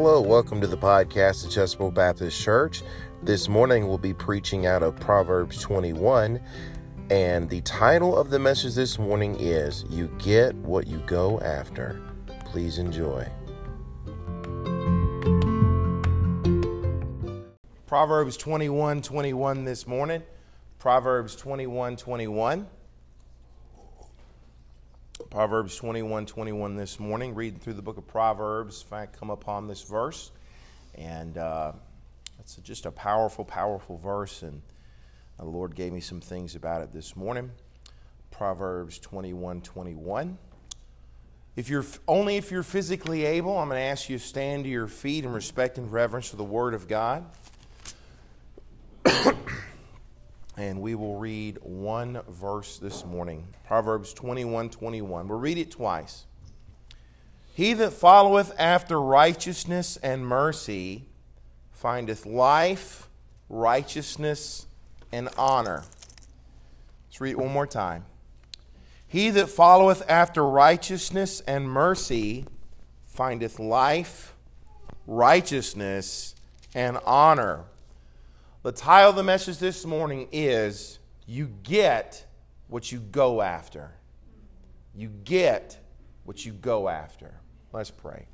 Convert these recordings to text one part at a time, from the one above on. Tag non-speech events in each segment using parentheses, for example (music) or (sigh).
Hello, welcome to the podcast of Chesapeake Baptist Church. This morning we'll be preaching out of Proverbs 21, and the title of the message this morning is You Get What You Go After. Please enjoy. Proverbs 21 21 this morning. Proverbs 21 21. Proverbs 21 21 this morning, reading through the book of Proverbs. In fact, come upon this verse, and uh, it's just a powerful, powerful verse, and the Lord gave me some things about it this morning. Proverbs 21 21. If you're only if you're physically able, I'm going to ask you to stand to your feet in respect and reverence for the Word of God. And we will read one verse this morning Proverbs 21 21. We'll read it twice. He that followeth after righteousness and mercy findeth life, righteousness, and honor. Let's read it one more time. He that followeth after righteousness and mercy findeth life, righteousness, and honor. The title of the message this morning is You Get What You Go After. You get what you go after. Let's pray.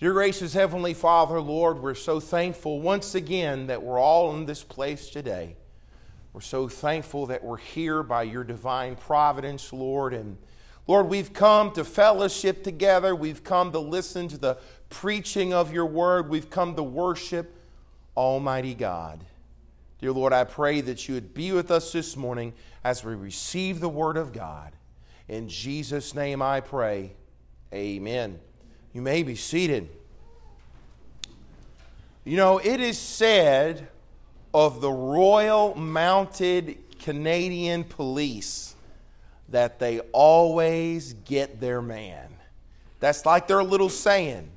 Dear gracious Heavenly Father, Lord, we're so thankful once again that we're all in this place today. We're so thankful that we're here by your divine providence, Lord. And Lord, we've come to fellowship together. We've come to listen to the preaching of your word. We've come to worship Almighty God. Dear Lord, I pray that you would be with us this morning as we receive the Word of God. In Jesus' name I pray. Amen. You may be seated. You know, it is said of the Royal Mounted Canadian Police that they always get their man. That's like their little saying.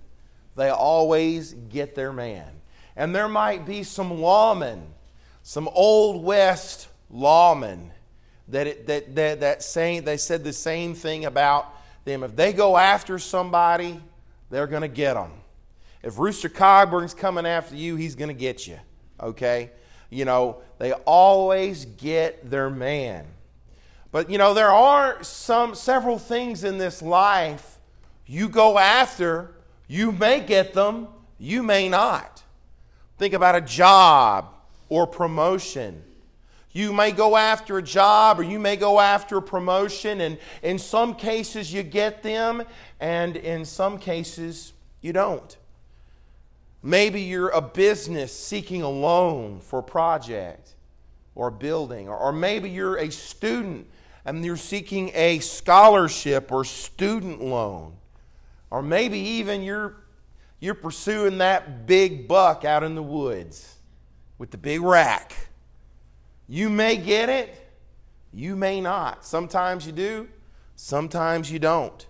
They always get their man. And there might be some lawmen some old west lawmen that, it, that, that, that saying, they said the same thing about them. If they go after somebody, they're going to get them. If Rooster Cogburn's coming after you, he's going to get you. Okay? You know, they always get their man. But you know, there are some several things in this life you go after, you may get them, you may not. Think about a job or promotion. You may go after a job or you may go after a promotion, and in some cases you get them, and in some cases you don't. Maybe you're a business seeking a loan for a project or a building, or, or maybe you're a student and you're seeking a scholarship or student loan, or maybe even you're, you're pursuing that big buck out in the woods with the big rack. You may get it, you may not. Sometimes you do, sometimes you don't.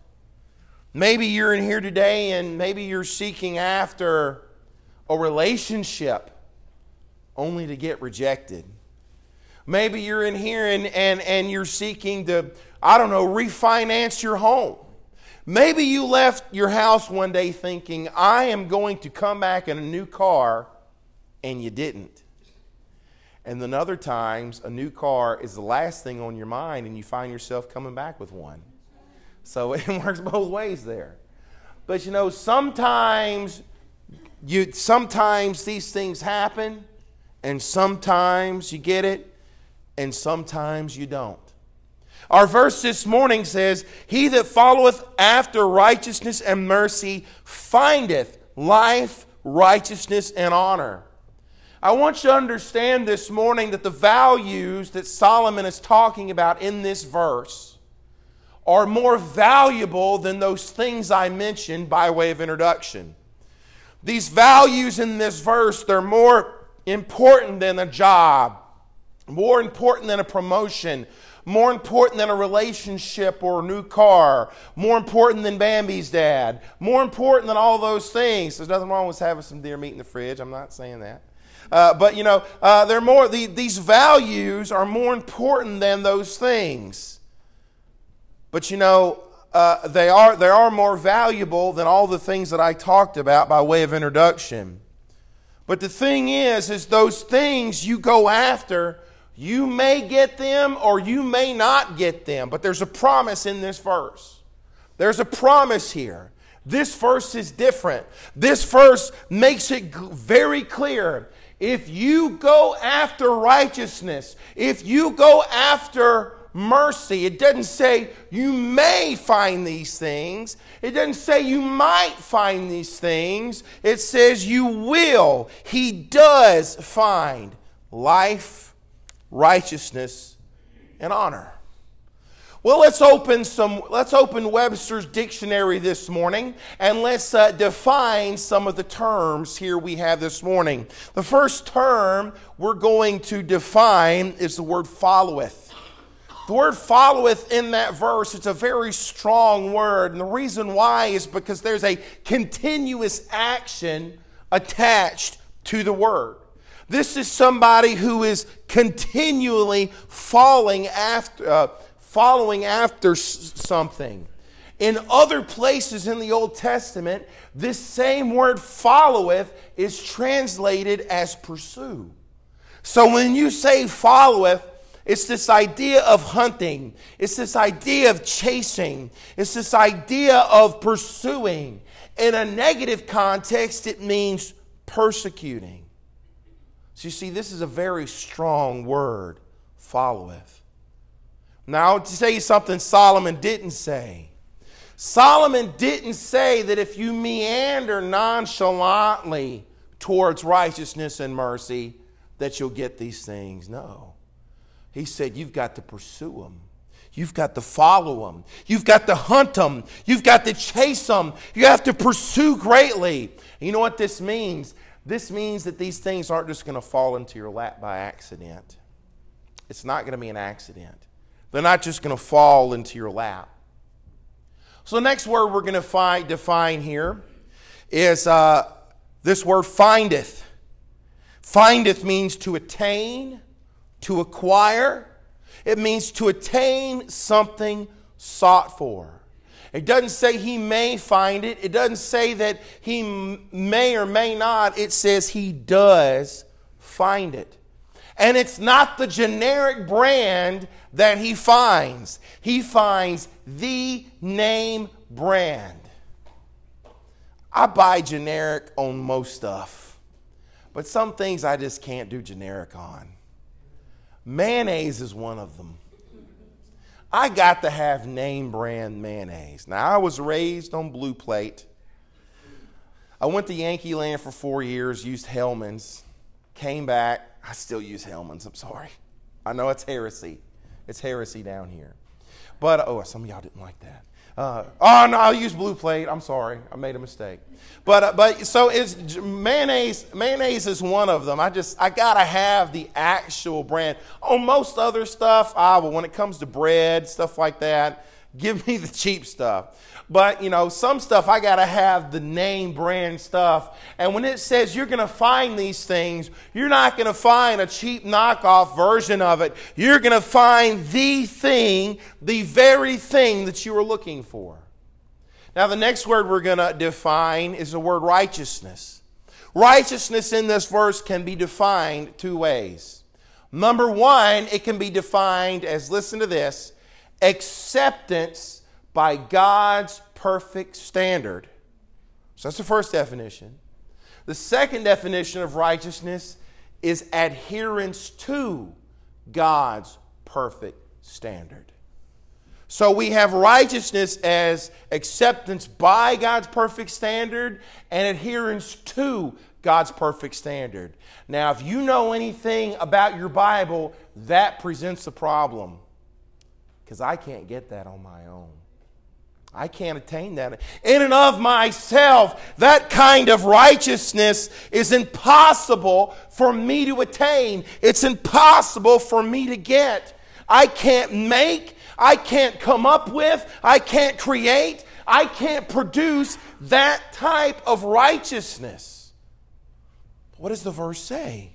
Maybe you're in here today and maybe you're seeking after a relationship only to get rejected. Maybe you're in here and, and, and you're seeking to, I don't know, refinance your home. Maybe you left your house one day thinking, I am going to come back in a new car, and you didn't. And then other times, a new car is the last thing on your mind, and you find yourself coming back with one. So (laughs) it works both ways there. But you know, sometimes you sometimes these things happen, and sometimes you get it, and sometimes you don't. Our verse this morning says, He that followeth after righteousness and mercy findeth life, righteousness, and honor. I want you to understand this morning that the values that Solomon is talking about in this verse are more valuable than those things I mentioned by way of introduction. These values in this verse, they're more important than a job, more important than a promotion, more important than a relationship or a new car, more important than Bambi's dad, more important than all those things. There's nothing wrong with having some deer meat in the fridge. I'm not saying that. Uh, but you know, uh, they're more. The, these values are more important than those things. But you know, uh, they, are, they are more valuable than all the things that I talked about by way of introduction. But the thing is, is those things you go after, you may get them or you may not get them. But there's a promise in this verse. There's a promise here. This verse is different. This verse makes it very clear. If you go after righteousness, if you go after mercy, it doesn't say you may find these things. It doesn't say you might find these things. It says you will. He does find life, righteousness, and honor. Well, let's open some. Let's open Webster's dictionary this morning, and let's uh, define some of the terms here we have this morning. The first term we're going to define is the word followeth. The word followeth in that verse, it's a very strong word. And the reason why is because there's a continuous action attached to the word. This is somebody who is continually falling after, uh, following after something. In other places in the Old Testament, this same word followeth is translated as pursue. So when you say followeth, it's this idea of hunting, it's this idea of chasing, it's this idea of pursuing. In a negative context, it means persecuting. So you see, this is a very strong word, followeth. Now, to tell you something Solomon didn't say. Solomon didn't say that if you meander nonchalantly towards righteousness and mercy, that you'll get these things. No. He said you've got to pursue them. You've got to follow them. You've got to hunt them. You've got to chase them. You have to pursue greatly. you know what this means? This means that these things aren't just going to fall into your lap by accident. It's not going to be an accident. They're not just going to fall into your lap. So the next word we're going to find, define here is uh, this word findeth. Findeth means to attain, to acquire. It means to attain something sought for. It doesn't say he may find it. It doesn't say that he may or may not. It says he does find it. And it's not the generic brand that he finds, he finds the name brand. I buy generic on most stuff, but some things I just can't do generic on. Mayonnaise is one of them. I got to have name brand mayonnaise. Now, I was raised on Blue Plate. I went to Yankee Land for four years, used Hellmann's, came back, I still use Hellmann's. I'm sorry. I know it's heresy. It's heresy down here. But, oh, some of y'all didn't like that. Uh, oh, no, I'll use blue plate. I'm sorry. I made a mistake. But, uh, but so is mayonnaise. Mayonnaise is one of them. I just, I got to have the actual brand. On most other stuff, ah, well, when it comes to bread, stuff like that, give me the cheap stuff. But, you know, some stuff I got to have the name brand stuff. And when it says you're going to find these things, you're not going to find a cheap knockoff version of it. You're going to find the thing, the very thing that you are looking for. Now, the next word we're going to define is the word righteousness. Righteousness in this verse can be defined two ways. Number one, it can be defined as listen to this acceptance by God's perfect standard. So that's the first definition. The second definition of righteousness is adherence to God's perfect standard. So we have righteousness as acceptance by God's perfect standard and adherence to God's perfect standard. Now, if you know anything about your Bible, that presents a problem because I can't get that on my own. I can't attain that. In and of myself, that kind of righteousness is impossible for me to attain. It's impossible for me to get. I can't make, I can't come up with, I can't create, I can't produce that type of righteousness. What does the verse say?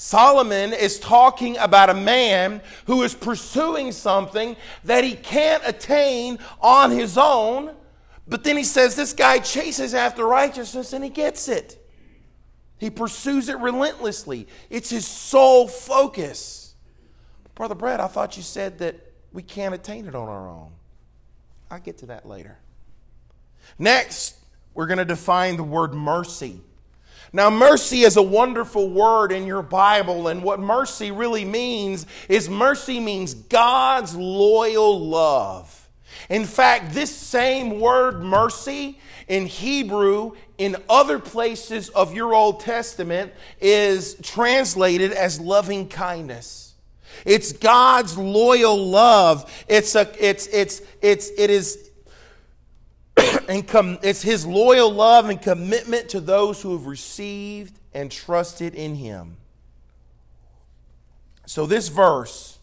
Solomon is talking about a man who is pursuing something that he can't attain on his own, but then he says this guy chases after righteousness and he gets it. He pursues it relentlessly. It's his sole focus. Brother Brett, I thought you said that we can't attain it on our own. I'll get to that later. Next, we're going to define the word mercy. Now, mercy is a wonderful word in your Bible, and what mercy really means is mercy means God's loyal love. In fact, this same word mercy in Hebrew in other places of your Old Testament is translated as loving kindness. It's God's loyal love. It's a it's it's it's it is (coughs) and com- it's his loyal love and commitment to those who have received and trusted in him. So, this verse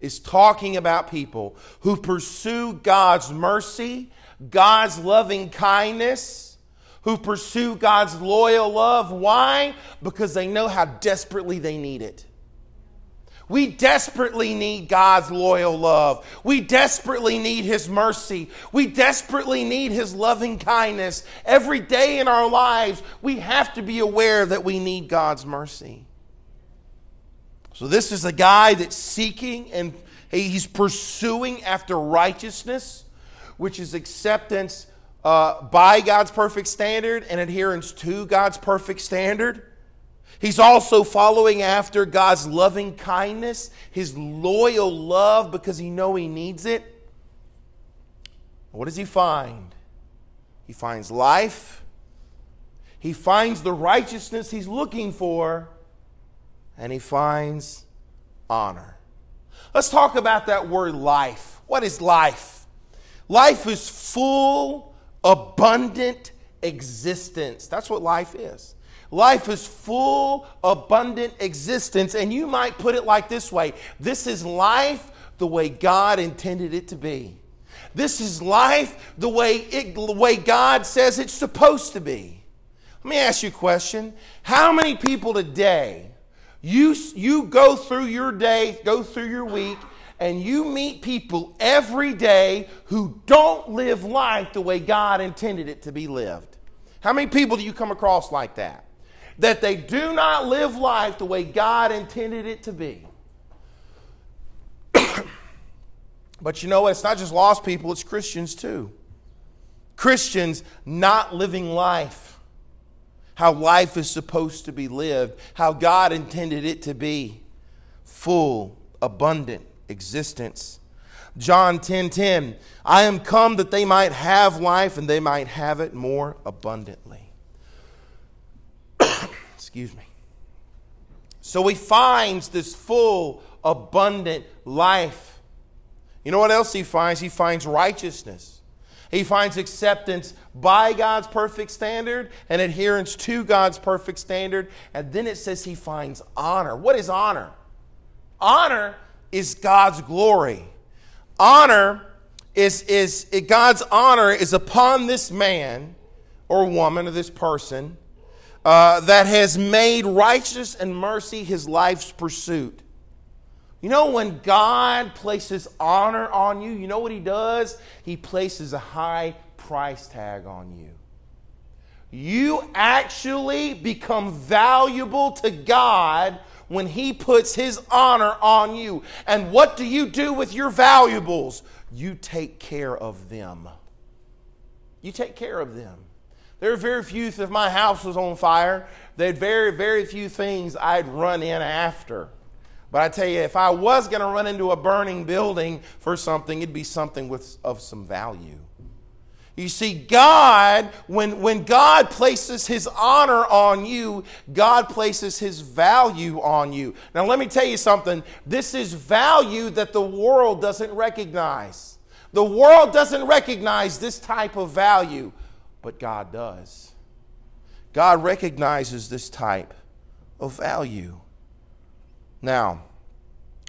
is talking about people who pursue God's mercy, God's loving kindness, who pursue God's loyal love. Why? Because they know how desperately they need it. We desperately need God's loyal love. We desperately need His mercy. We desperately need His loving kindness. Every day in our lives, we have to be aware that we need God's mercy. So, this is a guy that's seeking and he's pursuing after righteousness, which is acceptance uh, by God's perfect standard and adherence to God's perfect standard. He's also following after God's loving kindness, his loyal love because he know he needs it. What does he find? He finds life. He finds the righteousness he's looking for, and he finds honor. Let's talk about that word life. What is life? Life is full, abundant existence. That's what life is. Life is full, abundant existence. And you might put it like this way this is life the way God intended it to be. This is life the way, it, the way God says it's supposed to be. Let me ask you a question. How many people today, you, you go through your day, go through your week, and you meet people every day who don't live life the way God intended it to be lived? How many people do you come across like that? That they do not live life the way God intended it to be. (coughs) but you know what? It's not just lost people, it's Christians too. Christians not living life how life is supposed to be lived, how God intended it to be full, abundant existence. John 10:10 10, 10, I am come that they might have life and they might have it more abundantly. Excuse me. So he finds this full, abundant life. You know what else he finds? He finds righteousness. He finds acceptance by God's perfect standard and adherence to God's perfect standard. And then it says he finds honor. What is honor? Honor is God's glory. Honor is, is God's honor is upon this man or woman or this person uh, that has made righteousness and mercy his life's pursuit. You know, when God places honor on you, you know what he does? He places a high price tag on you. You actually become valuable to God when he puts his honor on you. And what do you do with your valuables? You take care of them. You take care of them. There are very few, if my house was on fire, there'd very, very few things I'd run in after. But I tell you, if I was going to run into a burning building for something, it'd be something with, of some value. You see, God, when, when God places His honor on you, God places His value on you. Now, let me tell you something. This is value that the world doesn't recognize. The world doesn't recognize this type of value but God does. God recognizes this type of value. Now,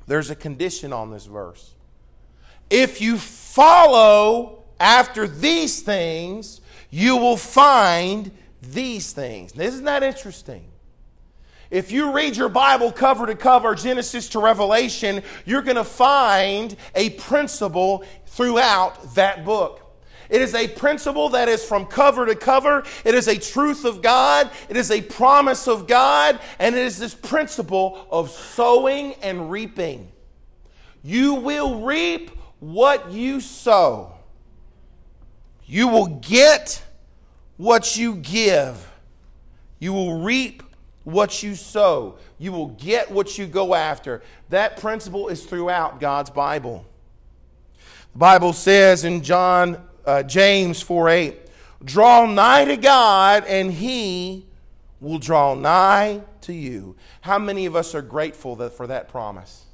there's a condition on this verse. If you follow after these things, you will find these things. Isn't that interesting? If you read your Bible cover to cover, Genesis to Revelation, you're going to find a principle throughout that book. It is a principle that is from cover to cover. It is a truth of God. It is a promise of God. And it is this principle of sowing and reaping. You will reap what you sow, you will get what you give, you will reap what you sow, you will get what you go after. That principle is throughout God's Bible. The Bible says in John uh, James 4 8. Draw nigh to God, and He will draw nigh to you. How many of us are grateful that, for that promise?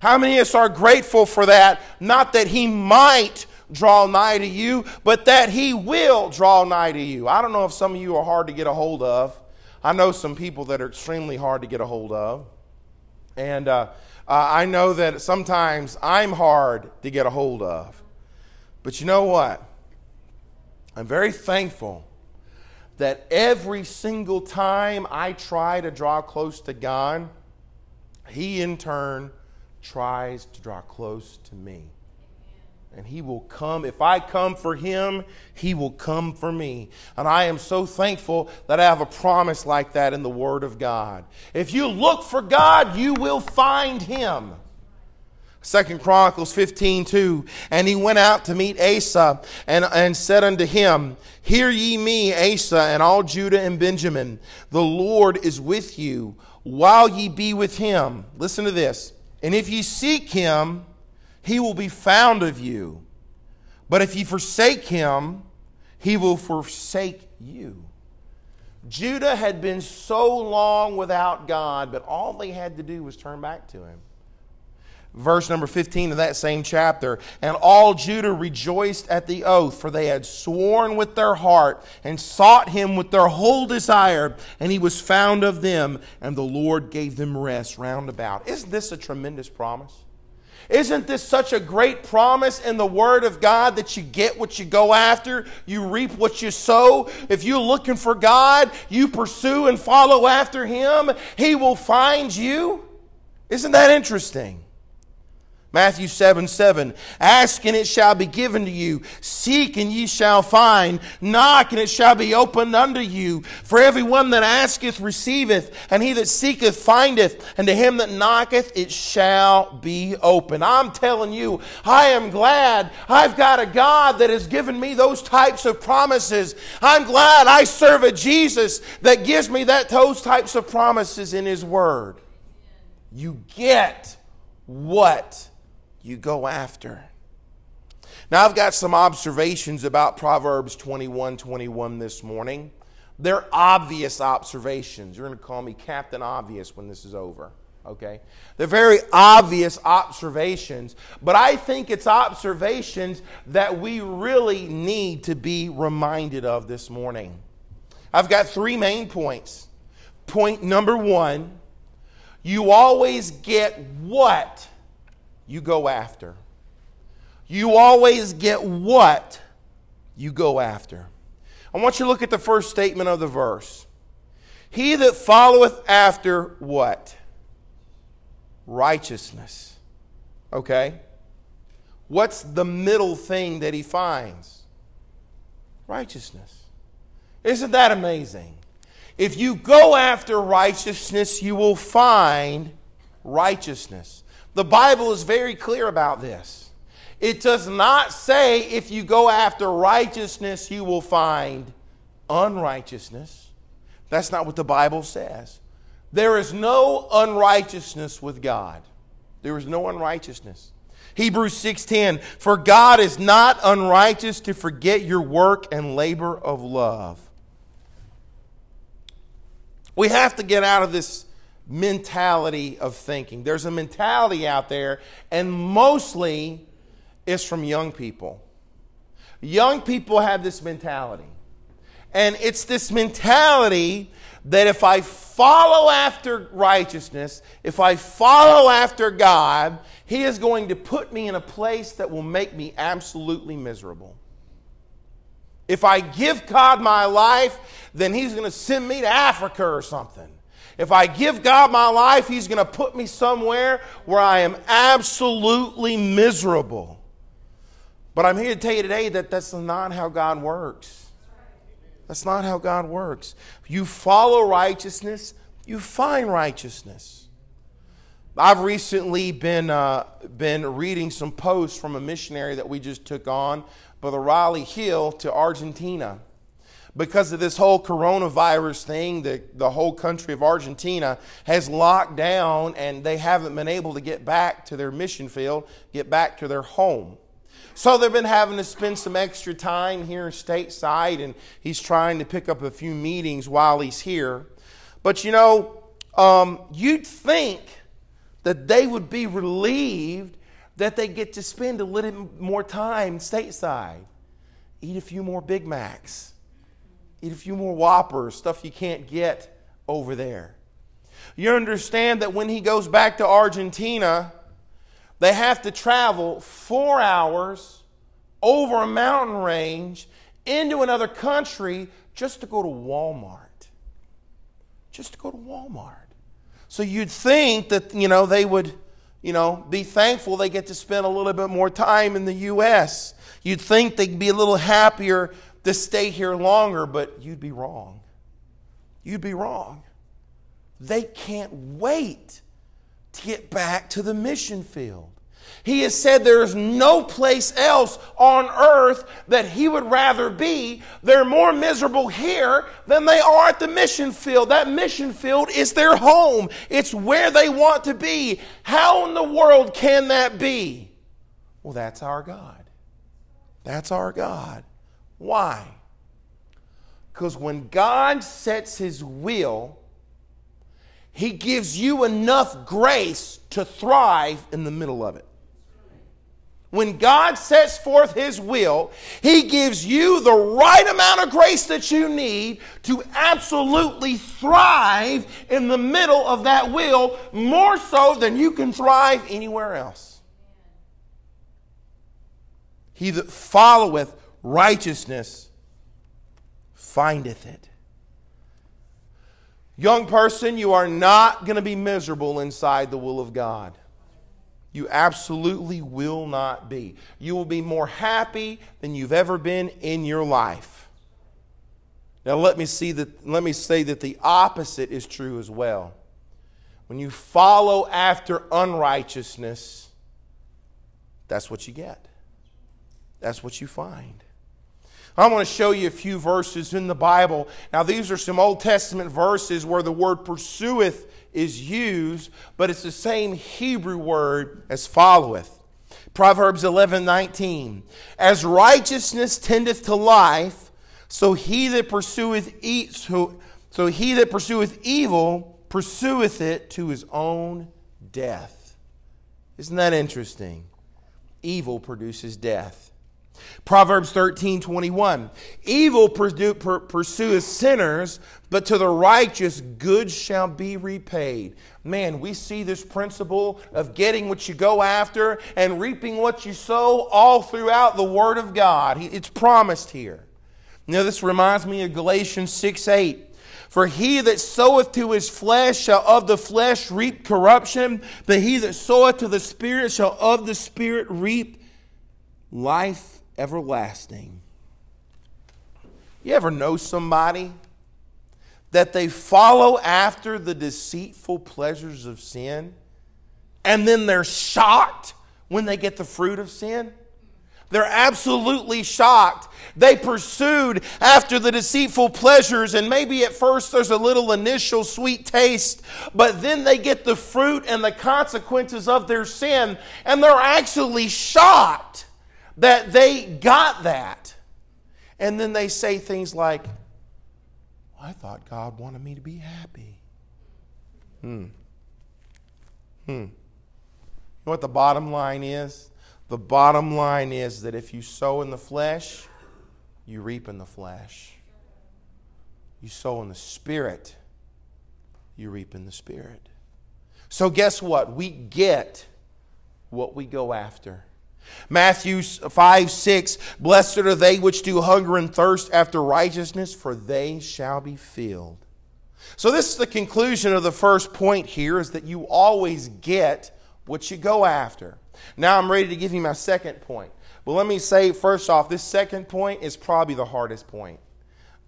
How many of us are grateful for that? Not that He might draw nigh to you, but that He will draw nigh to you. I don't know if some of you are hard to get a hold of. I know some people that are extremely hard to get a hold of. And uh, uh, I know that sometimes I'm hard to get a hold of. But you know what? I'm very thankful that every single time I try to draw close to God, He in turn tries to draw close to me. And He will come. If I come for Him, He will come for me. And I am so thankful that I have a promise like that in the Word of God. If you look for God, you will find Him. Second Chronicles 15, 2. And he went out to meet Asa and, and said unto him, Hear ye me, Asa, and all Judah and Benjamin. The Lord is with you while ye be with him. Listen to this. And if ye seek him, he will be found of you. But if ye forsake him, he will forsake you. Judah had been so long without God, but all they had to do was turn back to him verse number 15 of that same chapter. And all Judah rejoiced at the oath, for they had sworn with their heart and sought him with their whole desire, and he was found of them, and the Lord gave them rest round about. Isn't this a tremendous promise? Isn't this such a great promise in the Word of God that you get what you go after, you reap what you sow? If you're looking for God, you pursue and follow after Him, He will find you. Isn't that interesting? Matthew 7 7. Ask and it shall be given to you. Seek and ye shall find. Knock and it shall be opened unto you. For everyone that asketh receiveth, and he that seeketh findeth, and to him that knocketh it shall be open. I'm telling you, I am glad I've got a God that has given me those types of promises. I'm glad I serve a Jesus that gives me that those types of promises in his word. You get what you go after. Now, I've got some observations about Proverbs 21 21 this morning. They're obvious observations. You're going to call me Captain Obvious when this is over, okay? They're very obvious observations, but I think it's observations that we really need to be reminded of this morning. I've got three main points. Point number one you always get what you go after. You always get what you go after. I want you to look at the first statement of the verse. He that followeth after what? Righteousness. Okay? What's the middle thing that he finds? Righteousness. Isn't that amazing? If you go after righteousness, you will find righteousness. The Bible is very clear about this. It does not say if you go after righteousness, you will find unrighteousness. That's not what the Bible says. There is no unrighteousness with God. There is no unrighteousness. Hebrews 6:10 For God is not unrighteous to forget your work and labor of love. We have to get out of this mentality of thinking. There's a mentality out there, and mostly it's from young people. Young people have this mentality. And it's this mentality that if I follow after righteousness, if I follow after God, He is going to put me in a place that will make me absolutely miserable. If I give God my life, then He's going to send me to Africa or something. If I give God my life, He's going to put me somewhere where I am absolutely miserable. But I'm here to tell you today that that's not how God works. That's not how God works. You follow righteousness, you find righteousness. I've recently been, uh, been reading some posts from a missionary that we just took on, Brother Riley Hill, to Argentina. Because of this whole coronavirus thing, the, the whole country of Argentina has locked down and they haven't been able to get back to their mission field, get back to their home. So they've been having to spend some extra time here stateside, and he's trying to pick up a few meetings while he's here. But you know, um, you'd think that they would be relieved that they get to spend a little more time stateside, eat a few more Big Macs, eat a few more Whoppers, stuff you can't get over there. You understand that when he goes back to Argentina, they have to travel four hours over a mountain range into another country just to go to Walmart. Just to go to Walmart. So you'd think that, you know, they would, you know, be thankful they get to spend a little bit more time in the U.S. You'd think they'd be a little happier to stay here longer, but you'd be wrong. You'd be wrong. They can't wait to get back to the mission field. He has said there is no place else on earth that he would rather be. They're more miserable here than they are at the mission field. That mission field is their home, it's where they want to be. How in the world can that be? Well, that's our God. That's our God. Why? Because when God sets his will, he gives you enough grace to thrive in the middle of it. When God sets forth His will, He gives you the right amount of grace that you need to absolutely thrive in the middle of that will, more so than you can thrive anywhere else. He that followeth righteousness findeth it. Young person, you are not going to be miserable inside the will of God. You absolutely will not be. You will be more happy than you've ever been in your life. Now let me see that let me say that the opposite is true as well. When you follow after unrighteousness, that's what you get. That's what you find. I want to show you a few verses in the Bible. Now, these are some Old Testament verses where the word pursueth is used, but it's the same Hebrew word as followeth. Proverbs 11 19. As righteousness tendeth to life, so he that pursueth e- so, so he that pursueth evil pursueth it to his own death. Isn't that interesting? Evil produces death. Proverbs 13 21. Evil pursueth sinners, but to the righteous good shall be repaid. Man, we see this principle of getting what you go after and reaping what you sow all throughout the Word of God. It's promised here. Now, this reminds me of Galatians 6 8. For he that soweth to his flesh shall of the flesh reap corruption, but he that soweth to the Spirit shall of the Spirit reap life everlasting. You ever know somebody that they follow after the deceitful pleasures of sin and then they're shocked when they get the fruit of sin? They're absolutely shocked. They pursued after the deceitful pleasures, and maybe at first there's a little initial sweet taste, but then they get the fruit and the consequences of their sin, and they're actually shocked that they got that. And then they say things like, I thought God wanted me to be happy. Hmm. Hmm. You know what the bottom line is? The bottom line is that if you sow in the flesh, you reap in the flesh. You sow in the spirit, you reap in the spirit. So, guess what? We get what we go after. Matthew 5 6 Blessed are they which do hunger and thirst after righteousness, for they shall be filled. So, this is the conclusion of the first point here is that you always get what you go after. Now, I'm ready to give you my second point. But let me say, first off, this second point is probably the hardest point.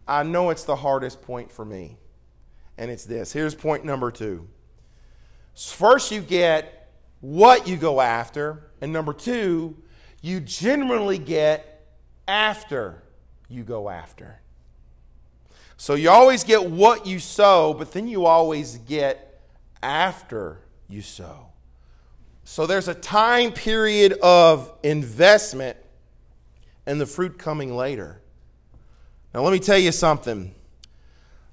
I know it's the hardest point for me. And it's this. Here's point number two. First, you get what you go after. And number two, you generally get after you go after. So you always get what you sow, but then you always get after you sow. So there's a time period of investment and the fruit coming later. Now, let me tell you something.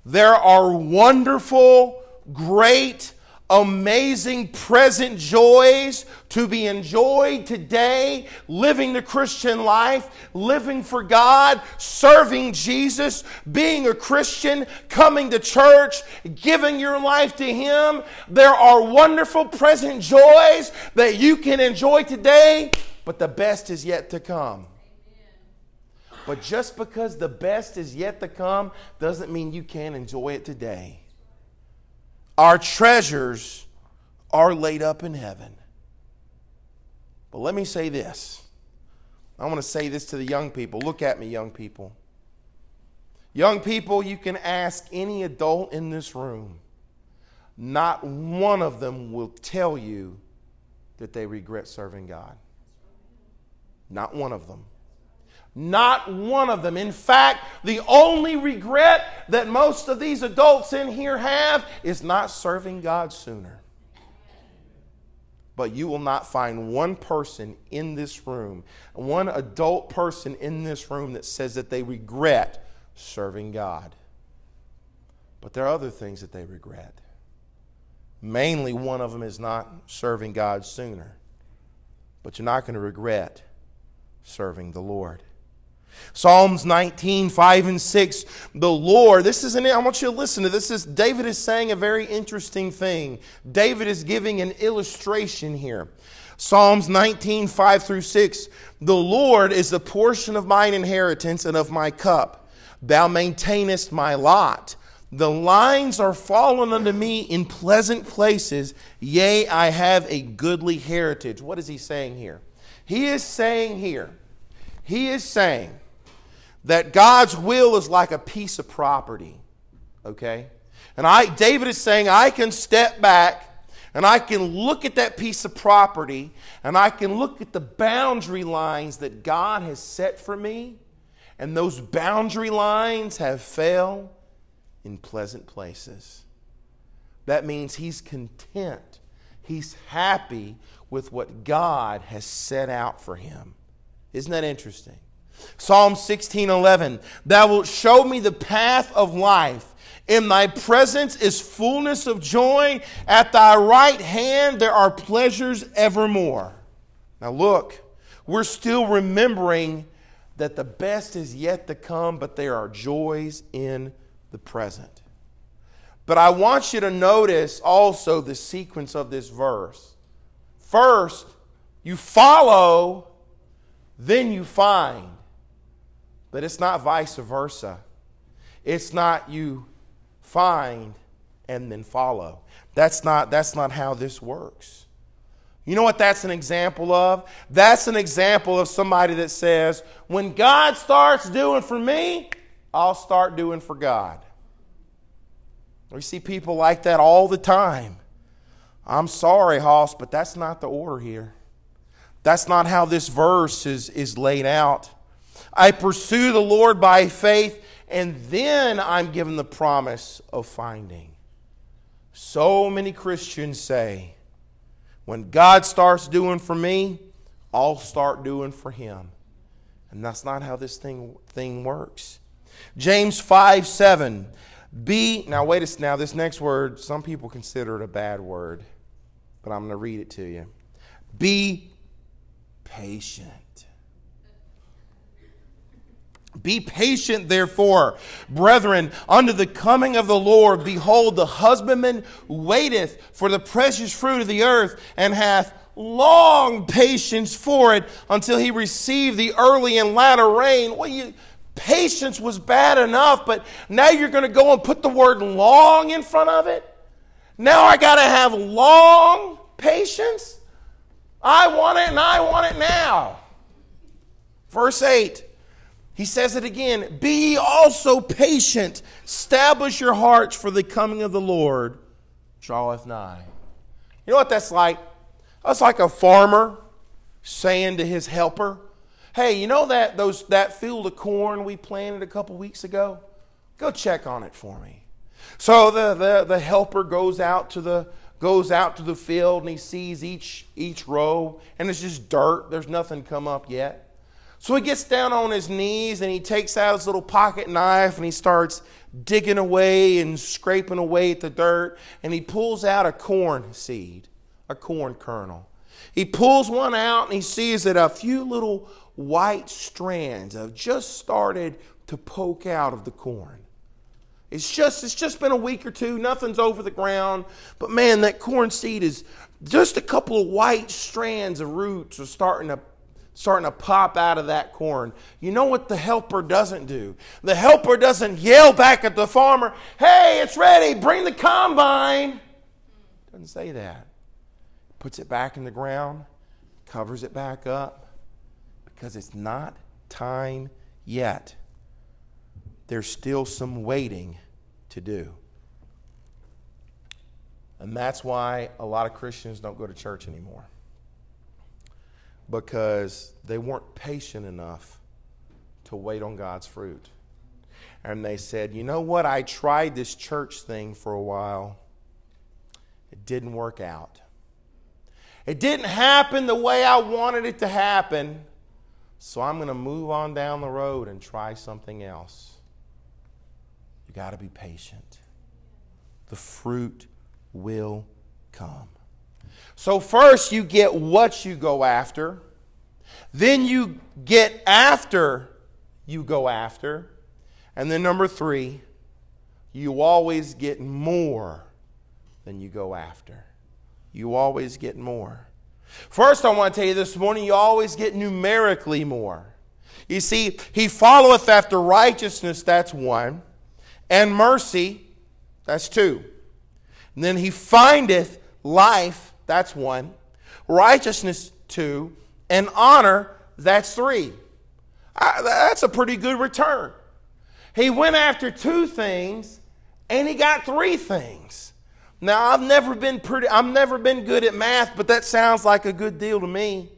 There are wonderful, great, amazing present joys to be enjoyed today, living the Christian life, living for God, serving Jesus, being a Christian, coming to church, giving your life to Him. There are wonderful present joys that you can enjoy today, but the best is yet to come. But just because the best is yet to come doesn't mean you can't enjoy it today. Our treasures are laid up in heaven. But let me say this. I want to say this to the young people. Look at me, young people. Young people, you can ask any adult in this room. Not one of them will tell you that they regret serving God. Not one of them. Not one of them. In fact, the only regret that most of these adults in here have is not serving God sooner. But you will not find one person in this room, one adult person in this room that says that they regret serving God. But there are other things that they regret. Mainly, one of them is not serving God sooner. But you're not going to regret serving the Lord. Psalms 19, 5 and 6. The Lord, this is an, I want you to listen to this. Is David is saying a very interesting thing. David is giving an illustration here. Psalms 19, 5 through 6. The Lord is the portion of mine inheritance and of my cup. Thou maintainest my lot. The lines are fallen unto me in pleasant places. Yea, I have a goodly heritage. What is he saying here? He is saying here, he is saying that God's will is like a piece of property. Okay? And I David is saying I can step back and I can look at that piece of property and I can look at the boundary lines that God has set for me. And those boundary lines have fell in pleasant places. That means he's content. He's happy with what God has set out for him. Isn't that interesting? Psalm 16 11. Thou wilt show me the path of life. In thy presence is fullness of joy. At thy right hand there are pleasures evermore. Now look, we're still remembering that the best is yet to come, but there are joys in the present. But I want you to notice also the sequence of this verse. First, you follow, then you find. But it's not vice versa. It's not you find and then follow. That's not, that's not how this works. You know what that's an example of? That's an example of somebody that says, when God starts doing for me, I'll start doing for God. We see people like that all the time. I'm sorry, Hoss, but that's not the order here. That's not how this verse is, is laid out. I pursue the Lord by faith, and then I'm given the promise of finding. So many Christians say, when God starts doing for me, I'll start doing for him. And that's not how this thing, thing works. James 5 7. Be, now wait a now this next word, some people consider it a bad word, but I'm going to read it to you. Be patient. Be patient, therefore, brethren, unto the coming of the Lord. Behold, the husbandman waiteth for the precious fruit of the earth, and hath long patience for it until he receive the early and latter rain. Well, you patience was bad enough, but now you're going to go and put the word long in front of it? Now I got to have long patience? I want it and I want it now. Verse 8, he says it again Be ye also patient, establish your hearts, for the coming of the Lord draweth nigh. You know what that's like? That's like a farmer saying to his helper, Hey, you know that those that field of corn we planted a couple weeks ago? Go check on it for me. So the, the, the helper goes out to the goes out to the field and he sees each each row and it's just dirt. There's nothing come up yet. So he gets down on his knees and he takes out his little pocket knife and he starts digging away and scraping away at the dirt and he pulls out a corn seed, a corn kernel. He pulls one out and he sees that a few little white strands have just started to poke out of the corn. It's just it's just been a week or two, nothing's over the ground, but man, that corn seed is just a couple of white strands of roots are starting to starting to pop out of that corn. You know what the helper doesn't do? The helper doesn't yell back at the farmer, "Hey, it's ready, bring the combine." Doesn't say that. Puts it back in the ground, covers it back up, because it's not time yet. There's still some waiting to do. And that's why a lot of Christians don't go to church anymore. Because they weren't patient enough to wait on God's fruit. And they said, you know what? I tried this church thing for a while, it didn't work out. It didn't happen the way I wanted it to happen. So I'm going to move on down the road and try something else. You got to be patient. The fruit will come. So, first, you get what you go after. Then, you get after you go after. And then, number three, you always get more than you go after. You always get more. First, I want to tell you this morning, you always get numerically more. You see, he followeth after righteousness, that's one, and mercy, that's two. And then he findeth life, that's one, righteousness, two, and honor, that's three. that's a pretty good return. He went after two things, and he got three things. Now I've never been pretty. I've never been good at math, but that sounds like a good deal to me.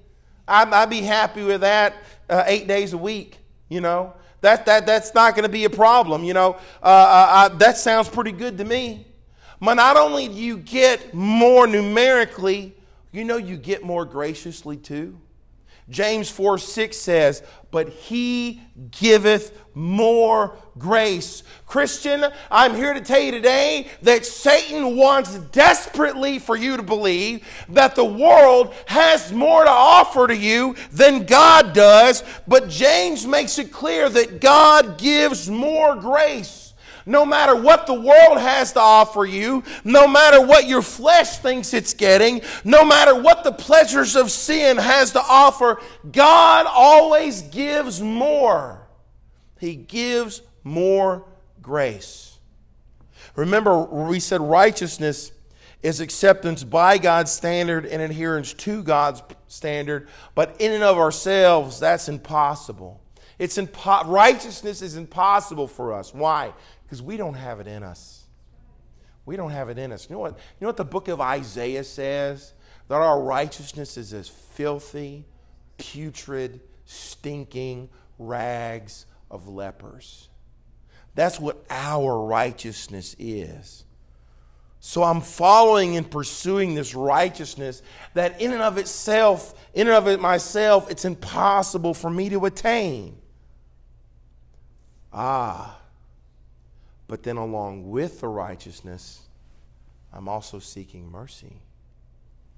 I'd, I'd be happy with that uh, eight days a week. You know that that that's not going to be a problem. You know uh, uh, that sounds pretty good to me. But not only do you get more numerically, you know you get more graciously too. James 4 6 says, But he giveth more grace. Christian, I'm here to tell you today that Satan wants desperately for you to believe that the world has more to offer to you than God does. But James makes it clear that God gives more grace no matter what the world has to offer you, no matter what your flesh thinks it's getting, no matter what the pleasures of sin has to offer, God always gives more. He gives more grace. Remember, we said righteousness is acceptance by God's standard and adherence to God's standard, but in and of ourselves, that's impossible. It's impo- righteousness is impossible for us. Why? Because we don't have it in us. We don't have it in us. You know what? You know what the book of Isaiah says? That our righteousness is as filthy, putrid, stinking rags of lepers. That's what our righteousness is. So I'm following and pursuing this righteousness that in and of itself, in and of it myself, it's impossible for me to attain. Ah, but then, along with the righteousness, I'm also seeking mercy.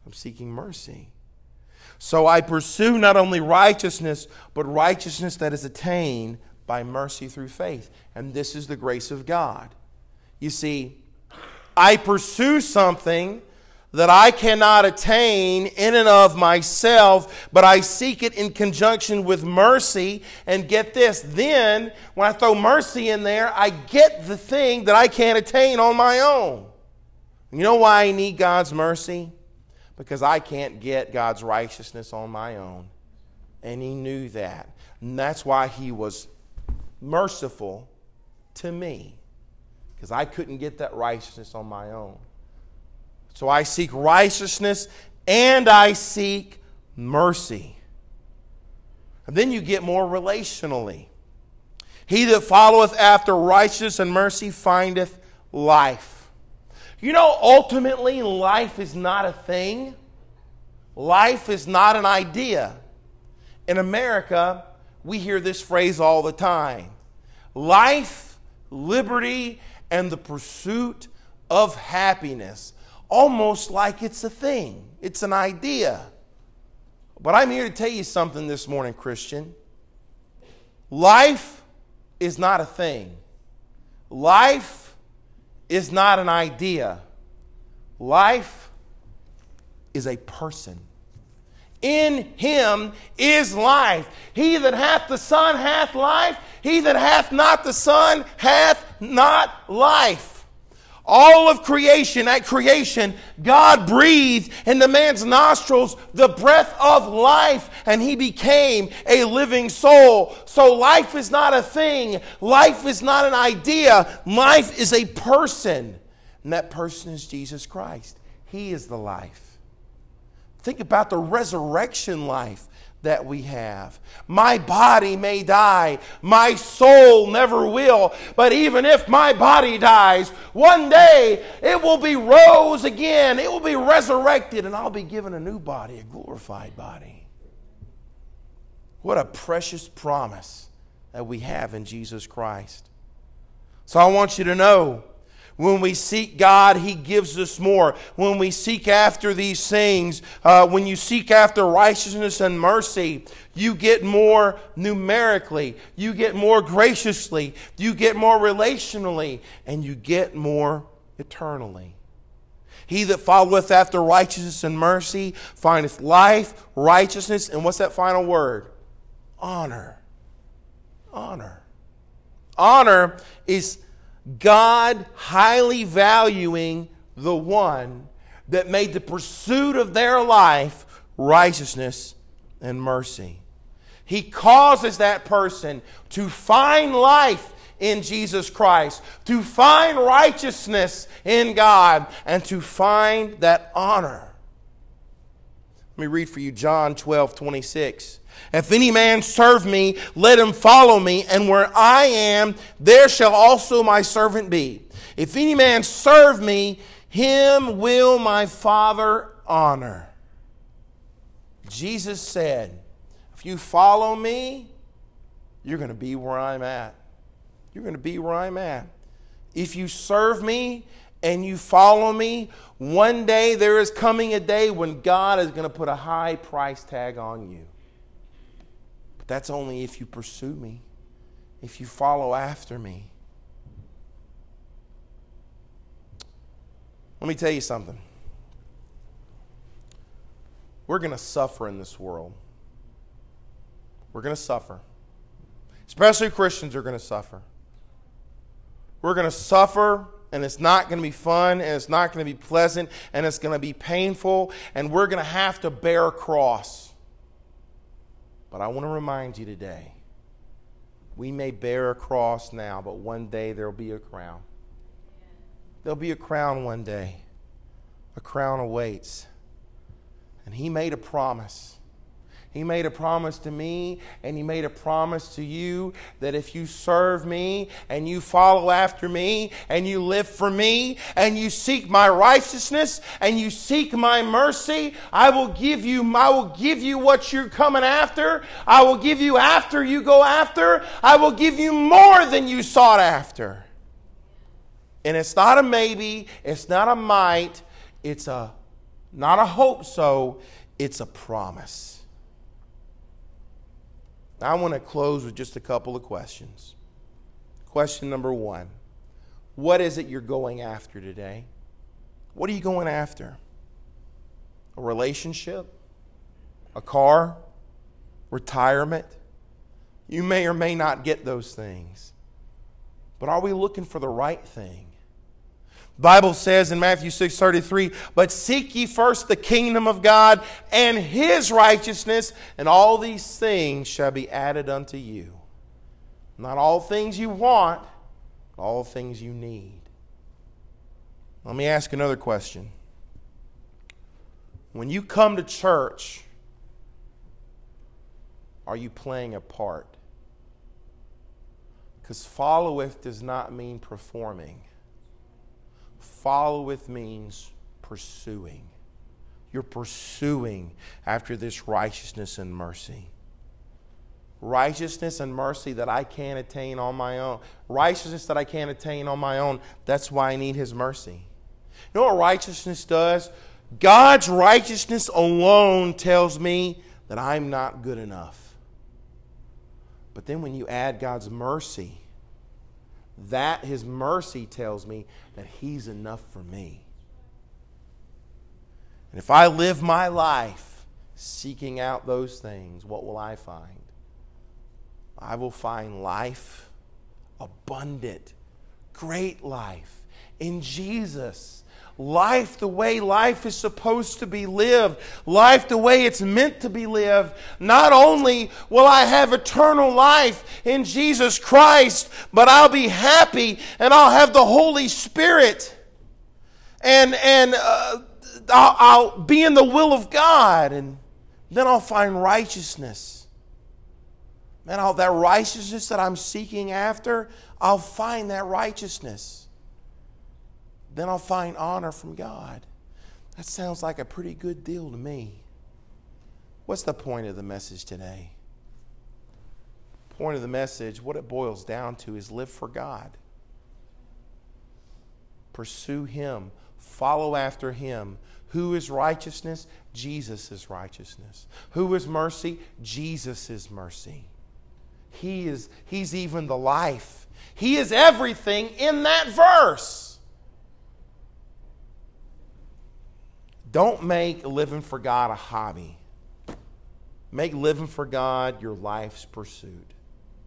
I'm seeking mercy. So I pursue not only righteousness, but righteousness that is attained by mercy through faith. And this is the grace of God. You see, I pursue something that I cannot attain in and of myself, but I seek it in conjunction with mercy. And get this, then when I throw mercy in there, I get the thing that I can't attain on my own. You know why I need God's mercy? Because I can't get God's righteousness on my own. And He knew that. And that's why He was merciful to me. Because I couldn't get that righteousness on my own. So I seek righteousness and I seek mercy. And then you get more relationally. He that followeth after righteousness and mercy findeth life. You know, ultimately, life is not a thing, life is not an idea. In America, we hear this phrase all the time life, liberty, and the pursuit of happiness almost like it's a thing, it's an idea. But I'm here to tell you something this morning, Christian. Life is not a thing, life is not an idea. Life is a person. In him is life. He that hath the Son hath life. He that hath not the Son hath not life. All of creation, at creation, God breathed into man's nostrils the breath of life, and he became a living soul. So life is not a thing, life is not an idea, life is a person. And that person is Jesus Christ. He is the life. Think about the resurrection life that we have. My body may die, my soul never will. But even if my body dies, one day it will be rose again, it will be resurrected, and I'll be given a new body, a glorified body. What a precious promise that we have in Jesus Christ. So I want you to know when we seek God, He gives us more. When we seek after these things, uh, when you seek after righteousness and mercy, you get more numerically, you get more graciously, you get more relationally, and you get more eternally. He that followeth after righteousness and mercy findeth life, righteousness, and what's that final word? Honor. Honor. Honor is God highly valuing the one that made the pursuit of their life righteousness and mercy. He causes that person to find life in Jesus Christ, to find righteousness in God, and to find that honor. Let me read for you John 12 26. If any man serve me, let him follow me, and where I am, there shall also my servant be. If any man serve me, him will my Father honor. Jesus said, If you follow me, you're going to be where I'm at. You're going to be where I'm at. If you serve me and you follow me, one day there is coming a day when God is going to put a high price tag on you. That's only if you pursue me, if you follow after me. Let me tell you something. We're going to suffer in this world. We're going to suffer. Especially Christians are going to suffer. We're going to suffer, and it's not going to be fun, and it's not going to be pleasant, and it's going to be painful, and we're going to have to bear a cross. But I want to remind you today we may bear a cross now, but one day there'll be a crown. There'll be a crown one day. A crown awaits. And he made a promise. He made a promise to me and He made a promise to you that if you serve me and you follow after me and you live for me and you seek my righteousness and you seek my mercy, I will give you I will give you what you're coming after. I will give you after you go after. I will give you more than you sought after. And it's not a maybe, it's not a might, it's a not a hope so, it's a promise. I want to close with just a couple of questions. Question number one What is it you're going after today? What are you going after? a relationship, a car, retirement. You may or may not get those things. But are we looking for the right thing? Bible says in Matthew 6 33, but seek ye first the kingdom of God and his righteousness, and all these things shall be added unto you. Not all things you want, all things you need. Let me ask another question. When you come to church, are you playing a part? Because followeth does not mean performing. Followeth means pursuing. You're pursuing after this righteousness and mercy. Righteousness and mercy that I can't attain on my own. Righteousness that I can't attain on my own. That's why I need His mercy. You know what righteousness does? God's righteousness alone tells me that I'm not good enough. But then when you add God's mercy, that his mercy tells me that he's enough for me. And if I live my life seeking out those things, what will I find? I will find life, abundant, great life in Jesus life the way life is supposed to be lived, life the way it's meant to be lived. Not only will I have eternal life in Jesus Christ, but I'll be happy and I'll have the Holy Spirit. And, and uh, I'll, I'll be in the will of God, and then I'll find righteousness. Man, all that righteousness that I'm seeking after, I'll find that righteousness then I'll find honor from God. That sounds like a pretty good deal to me. What's the point of the message today? Point of the message, what it boils down to is live for God. Pursue Him, follow after Him. Who is righteousness? Jesus is righteousness. Who is mercy? Jesus is mercy. He is He's even the life. He is everything in that verse. Don't make living for God a hobby. Make living for God your life's pursuit.